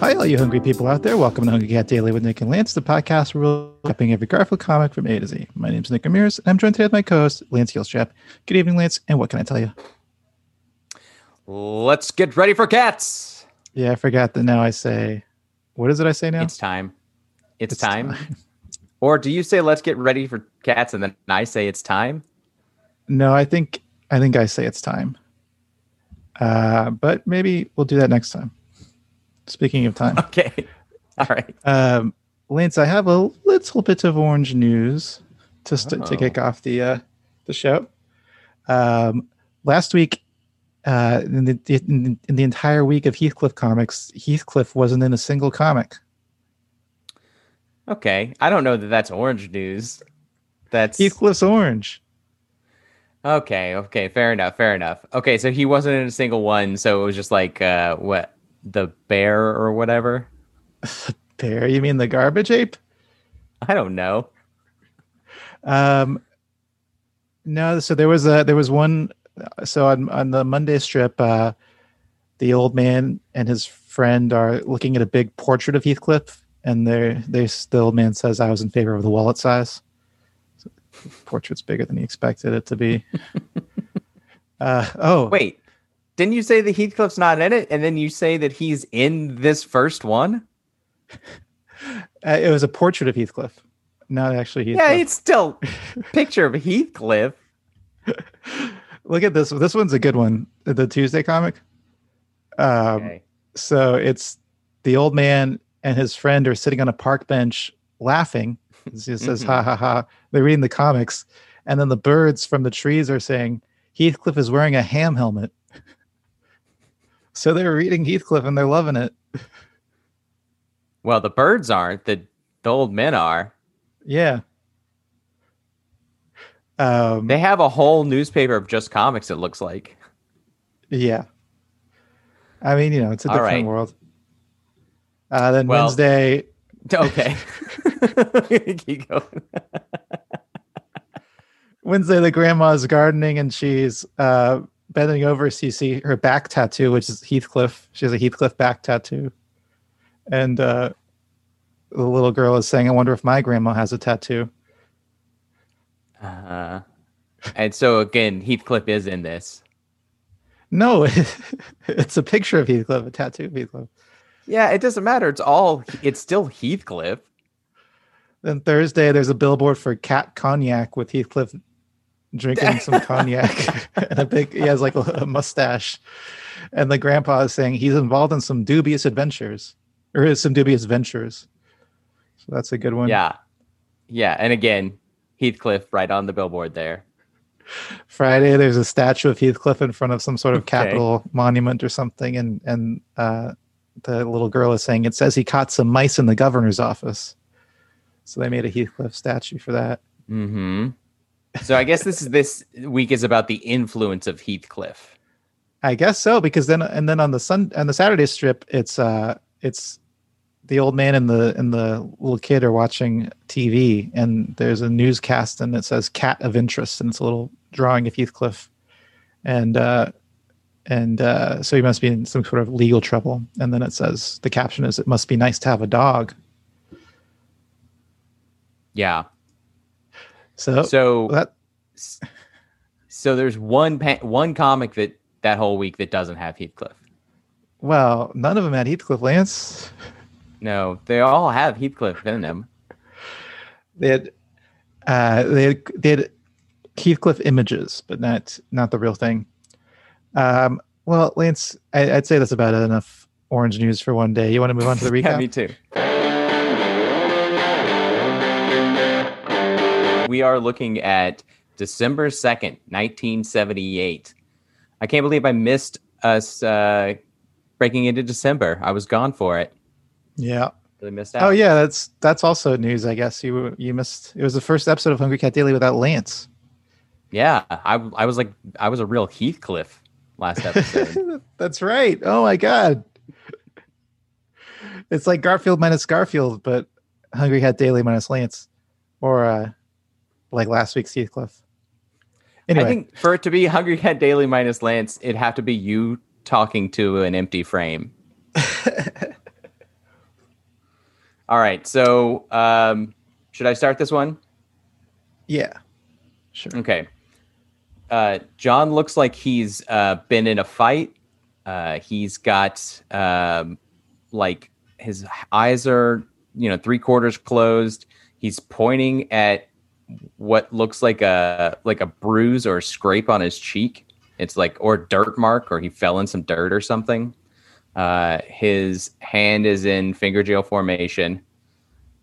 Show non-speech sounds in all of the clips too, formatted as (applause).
Hi, all you hungry people out there. Welcome to Hungry Cat Daily with Nick and Lance, the podcast where we're recapping every Garfield comic from A to Z. My name's Nick Ramirez, and I'm joined today with my co host, Lance Gilstrap. Good evening, Lance, and what can I tell you? Let's get ready for cats. Yeah, I forgot that now I say, what is it I say now? It's time. It's, It's time. time. (laughs) Or do you say let's get ready for cats and then I say it's time? No, I think I think I say it's time. Uh, but maybe we'll do that next time. Speaking of time, (laughs) Okay. All right. um, Lance, I have a little bit of orange news to st- to Oh. kick off the uh, the show. Um, last week, uh, in the in, in the entire week of Heathcliff comics, Heathcliff wasn't in a single comic. Okay. I don't know that that's orange news. That's Heathcliff's orange. okay. Okay. Fair enough. Fair enough. Okay. So he wasn't in a single one. So it was just like, uh, what? The bear or whatever? (laughs) bear? you mean the garbage ape? I don't know. Um, no, so there was a there was one. So on on the Monday strip, uh, the old man and his friend are looking at a big portrait of Heathcliff, and they they the old man says, "I was in favor of the wallet size." So, portrait's bigger than he expected it to be. (laughs) uh, oh, Wait. Didn't you say that Heathcliff's not in it? And then you say that he's in this first one? uh, it was a portrait of Heathcliff, not actually Heathcliff. Yeah, it's still (laughs) picture of Heathcliff. Look at this. This one's a good one. The Tuesday comic. Um, Okay. So it's the old man and his friend are sitting on a park bench laughing. He says, Mhm. ha ha ha. They're reading the comics. And then the birds from the trees are saying, Heathcliff is wearing a ham helmet. So they're reading Heathcliff and they're loving it. Well, the birds aren't. The the old men are. Yeah. Um, They have a whole newspaper of just comics. It looks like. yeah. I mean, you know, it's a different right. world. Uh, then Well- Wednesday, (laughs) Okay. (laughs) Keep going. (laughs) Wednesday, the grandma's gardening and she's uh, bending over. So you see her back tattoo, which is Heathcliff. She has a Heathcliff back tattoo. And uh, the little girl is saying, I wonder if my grandma has a tattoo. Uh, and so again, Heathcliff is in this. No, (laughs) it's a picture of Heathcliff, a tattoo of Heathcliff. Yeah, it doesn't matter. It's all. It's still Heathcliff. Then Thursday, there's a billboard for cat cognac with Heathcliff drinking some (laughs) cognac and a big, he has like a, a mustache. And the grandpa is saying he's involved in some dubious adventures or is some dubious ventures. So that's a good one. Yeah. Yeah, and again, Heathcliff right on the billboard there. Friday, there's a statue of Heathcliff in front of some sort of Okay. Capitol monument or something, and and uh, the little girl is saying it says he caught some mice in the governor's office. So they made a Heathcliff statue for that. Hmm. So I guess this is this week is about the influence of Heathcliff. I guess so because then and then on the sun on the Saturday strip, it's uh it's the old man and the and the little kid are watching TV, and there's a newscast and it says "cat of interest," and it's a little drawing of Heathcliff, and uh, and uh, so he must be in some sort of legal trouble. And then it says the caption is, "It must be nice to have a dog." Yeah. So, So that so there's one pa- one comic that that whole week that doesn't have Heathcliff. well, none of them had Heathcliff Lance. No, they all have Heathcliff in them. They had uh, they had, they had Heathcliff images, but not not the real thing. Um, well, Lance, I, I'd say that's about enough orange news for one day. You want to move on to the (laughs) recap? Yeah, me too. We are looking at December 2nd, 1978. I can't believe I missed us uh, breaking into December. I was gone for it. yeah. Really missed out. Oh yeah, that's that's also news. I guess you you missed. It was the first episode of Hungry Cat Daily without Lance. Yeah, I, I was like, I was a real Heathcliff last episode. (laughs) that's right. Oh my god. It's like Garfield minus Garfield, but Hungry Cat Daily minus Lance, or uh, like last week's Heathcliff. Anyway, I think for it to be (laughs) Hungry Cat Daily minus Lance, it'd have to be you talking to an empty frame. (laughs) All right. So, um, should I start this one? Yeah. Sure. Okay. Uh, John looks like he's uh, been in a fight. Uh, he's got um, like his eyes are, you know, three quarters closed. He's pointing at what looks like a like a bruise or a scrape on his cheek. It's like or dirt mark, or he fell in some dirt or something. Uh, his hand is in finger jail formation.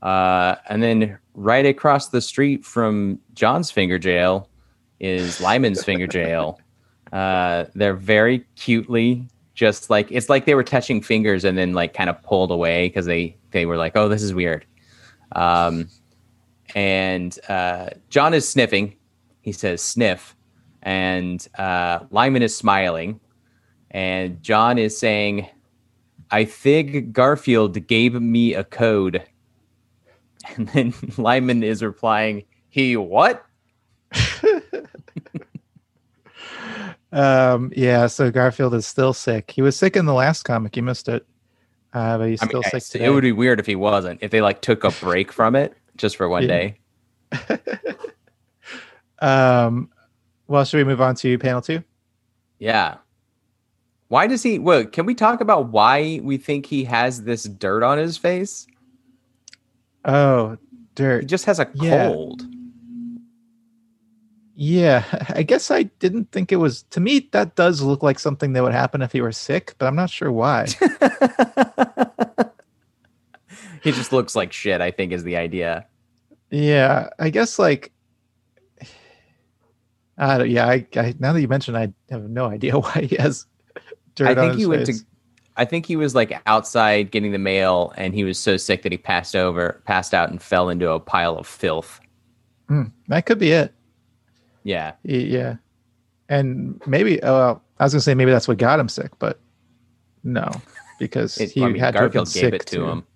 Uh, and then right across the street from John's finger jail is Lyman's finger jail. Uh, they're very cutely just like it's like they were touching fingers and then like kind of pulled away because they they were like, oh, this is weird. Um, and uh, John is sniffing. He says sniff, and uh, Lyman is smiling, and John is saying I think Garfield gave me a code. (laughs) And then Lyman is replying, He what? (laughs) um, yeah, so Garfield is still sick. He was sick in the last comic. You missed it. Uh, but he's I still mean, sick it would be weird if he wasn't. If they like took a break from it just for one Yeah. day. (laughs) um, well, should we move on to panel two? Yeah. Why does he? Well, can we talk about why we think he has this dirt on his face? Oh, He dirt. just has a Yeah. cold. Yeah, (laughs) I guess I didn't think it was. To me, that does look like something that would happen if he were sick, but I'm not sure why. (laughs) he just looks like shit. I think is the idea. yeah, I guess like. I don't, yeah, I, I now that you mentioned, I have no idea (laughs) why he has dirt I think he went to. I think he was like outside getting the mail, and he was so sick that he passed over, passed out, and fell into a pile of filth. Hmm, that could be it. Yeah, Yeah, and maybe. Oh, well, I was gonna say maybe that's what got him sick, but no, because it, he I mean, had to have been Garfield gave sick it to too. him.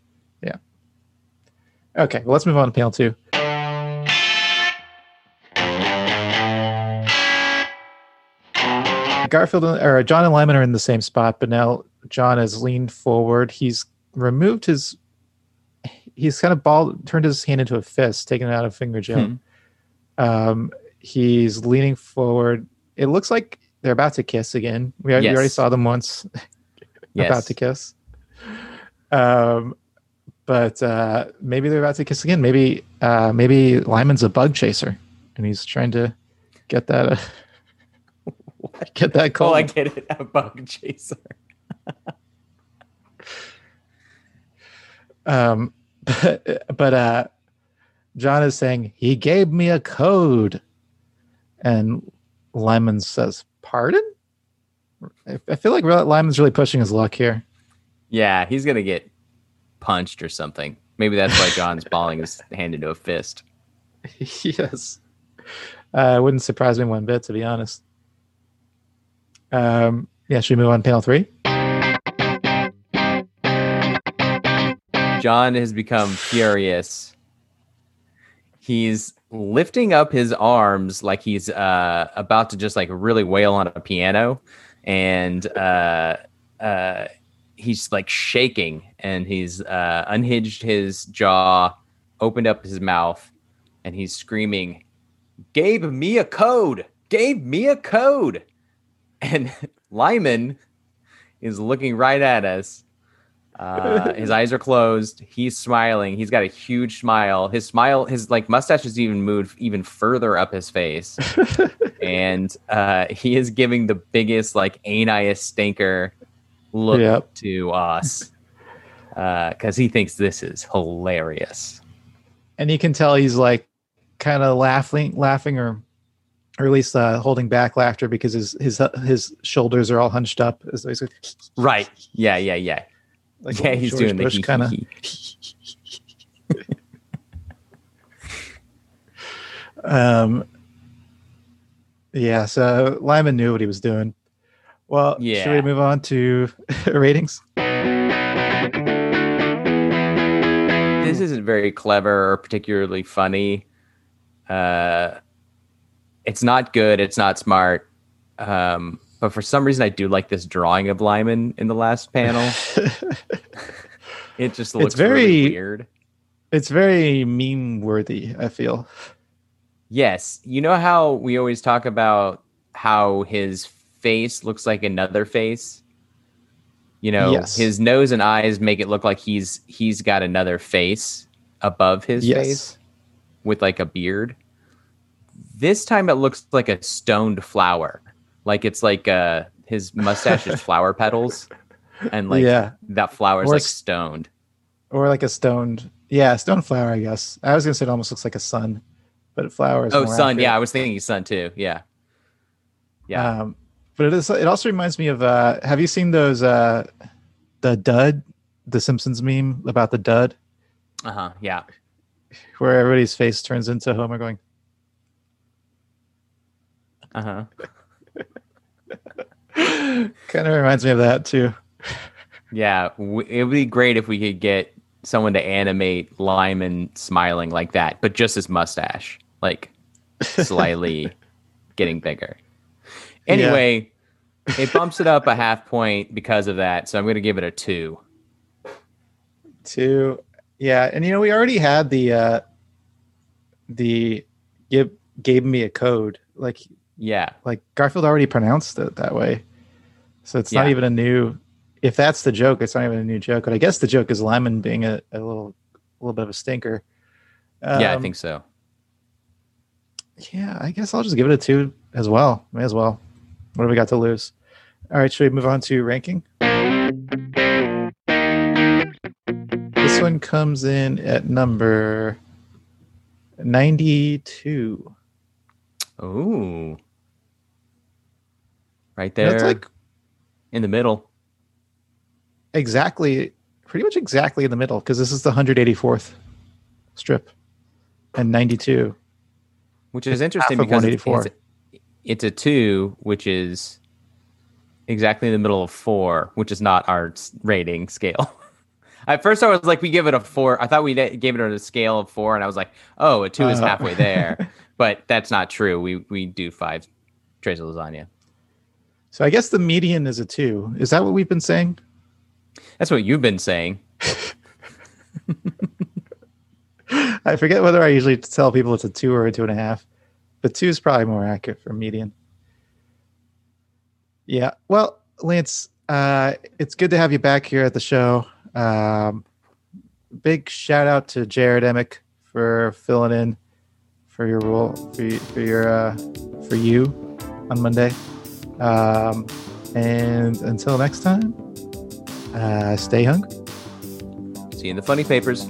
Okay, well, let's move on to panel two. Garfield and- or John and Lyman are in the same spot, but now John has leaned forward. He's removed his. He's kind of balled, turned his hand into a fist, taken it out of finger jail. Hmm. Um, he's leaning forward. It looks like they're about to kiss again. We, we already saw them once (laughs) Yes. about to kiss. Um, but uh, maybe they're about to kiss again. Maybe uh, maybe Lyman's a bug chaser, and he's trying to get that uh, (laughs) get that Oh. I get it. A bug chaser. (laughs) um, but (laughs) but uh, John is saying he gave me a code, and Lyman says, "Pardon." I, I feel like Lyman's really pushing his luck here. Yeah, he's gonna get punched or something. Maybe that's why John's balling his (laughs) hand into a fist. (laughs) yes. Uh, it wouldn't surprise me one bit, to be honest. Um, yeah, should we move on to panel three? John has become furious. He's lifting up his arms like he's uh, about to just like really wail on a piano, and uh, uh, he's like shaking, and he's uh, unhinged his jaw, opened up his mouth, and he's screaming, "Gave me a code! Gave me a code!" And (laughs) Lyman is looking right at us. Uh, his (laughs) eyes are closed. He's smiling. He's got a huge smile. His smile, his like mustache is even moved even further up his face, (laughs) and uh, he is giving the biggest like aniest stinker look Yep. to us because he thinks this is hilarious. And you can tell he's like kind of laughing, laughing, or or at least uh, holding back laughter because his his uh, his shoulders are all hunched up. As he's like, (laughs) Right? Yeah, yeah, yeah. like yeah, he's doing the kind of. (laughs) Um, yeah, so Lyman knew what he was doing. Well, should we move on to (laughs) ratings? this isn't very clever or particularly funny. Uh, it's not good. It's not smart. Um, but for some reason, I do like this drawing of Lyman in the last panel. (laughs) It just looks very- really weird. it's very meme worthy. I feel. Yes, you know how we always talk about how his face looks like another face. You know, Yes. his nose and eyes make it look like he's he's got another face above his Yes. face with like a beard. This time it looks like a stoned flower. Like it's like uh his mustache is (laughs) flower petals and like Yeah. that flower is Or like stoned. Or like a stoned, yeah, stone flower. I guess I was gonna say it almost looks like a sun, but flower is Oh, sun. Yeah, I was thinking sun too. Yeah. Yeah. Um, but it is. It also reminds me of. Uh, have you seen those? Uh, the dud, the Simpsons meme about the dud, Uh-huh. Yeah. where everybody's face turns into Homer going. Uh-huh. (laughs) Kind of reminds me of that too. Yeah, w- it would be great if we could get someone to animate Lyman smiling like that, but just his mustache, like slightly (laughs) getting bigger. Anyway, it bumps it up a half point because of that, so I'm going to give it a two. Two, yeah, and you know we already had the uh, the give gave me a code like Yeah, like Garfield already pronounced it that way, so it's not even a new. If that's the joke, it's not even a new joke. But I guess the joke is Lyman being a, a little a little bit of a stinker. yeah, I Um, think so. Yeah, I guess I'll just give it a two as well. May as well. What do we got to lose? All right, should we move on to ranking? This one comes in at number 92. Ooh, right there That's like in the middle. exactly, pretty much exactly in the middle because this is the 184th strip and 92. Which is interesting because it's, 184. it's, it's a two, which is exactly in the middle of four, which is not our rating scale. (laughs) At first, I was like, we give it a four. I thought we gave it a scale of four, and I was like, oh, a two is Uh. halfway there. (laughs) but that's not true. We we do five trays of lasagna. So I guess the median is a two. Is that what we've been saying? That's what you've been saying. (laughs) I forget whether I usually tell people it's a two or a two and a half, but two is probably more accurate for median. Yeah. Well, Lance, uh, it's good to have you back here at the show. Um, big shout out to Jared Emick for filling in for your role for, y- for your uh, for you on Monday. Um, and until next time, uh, stay hungry. See you in the funny papers.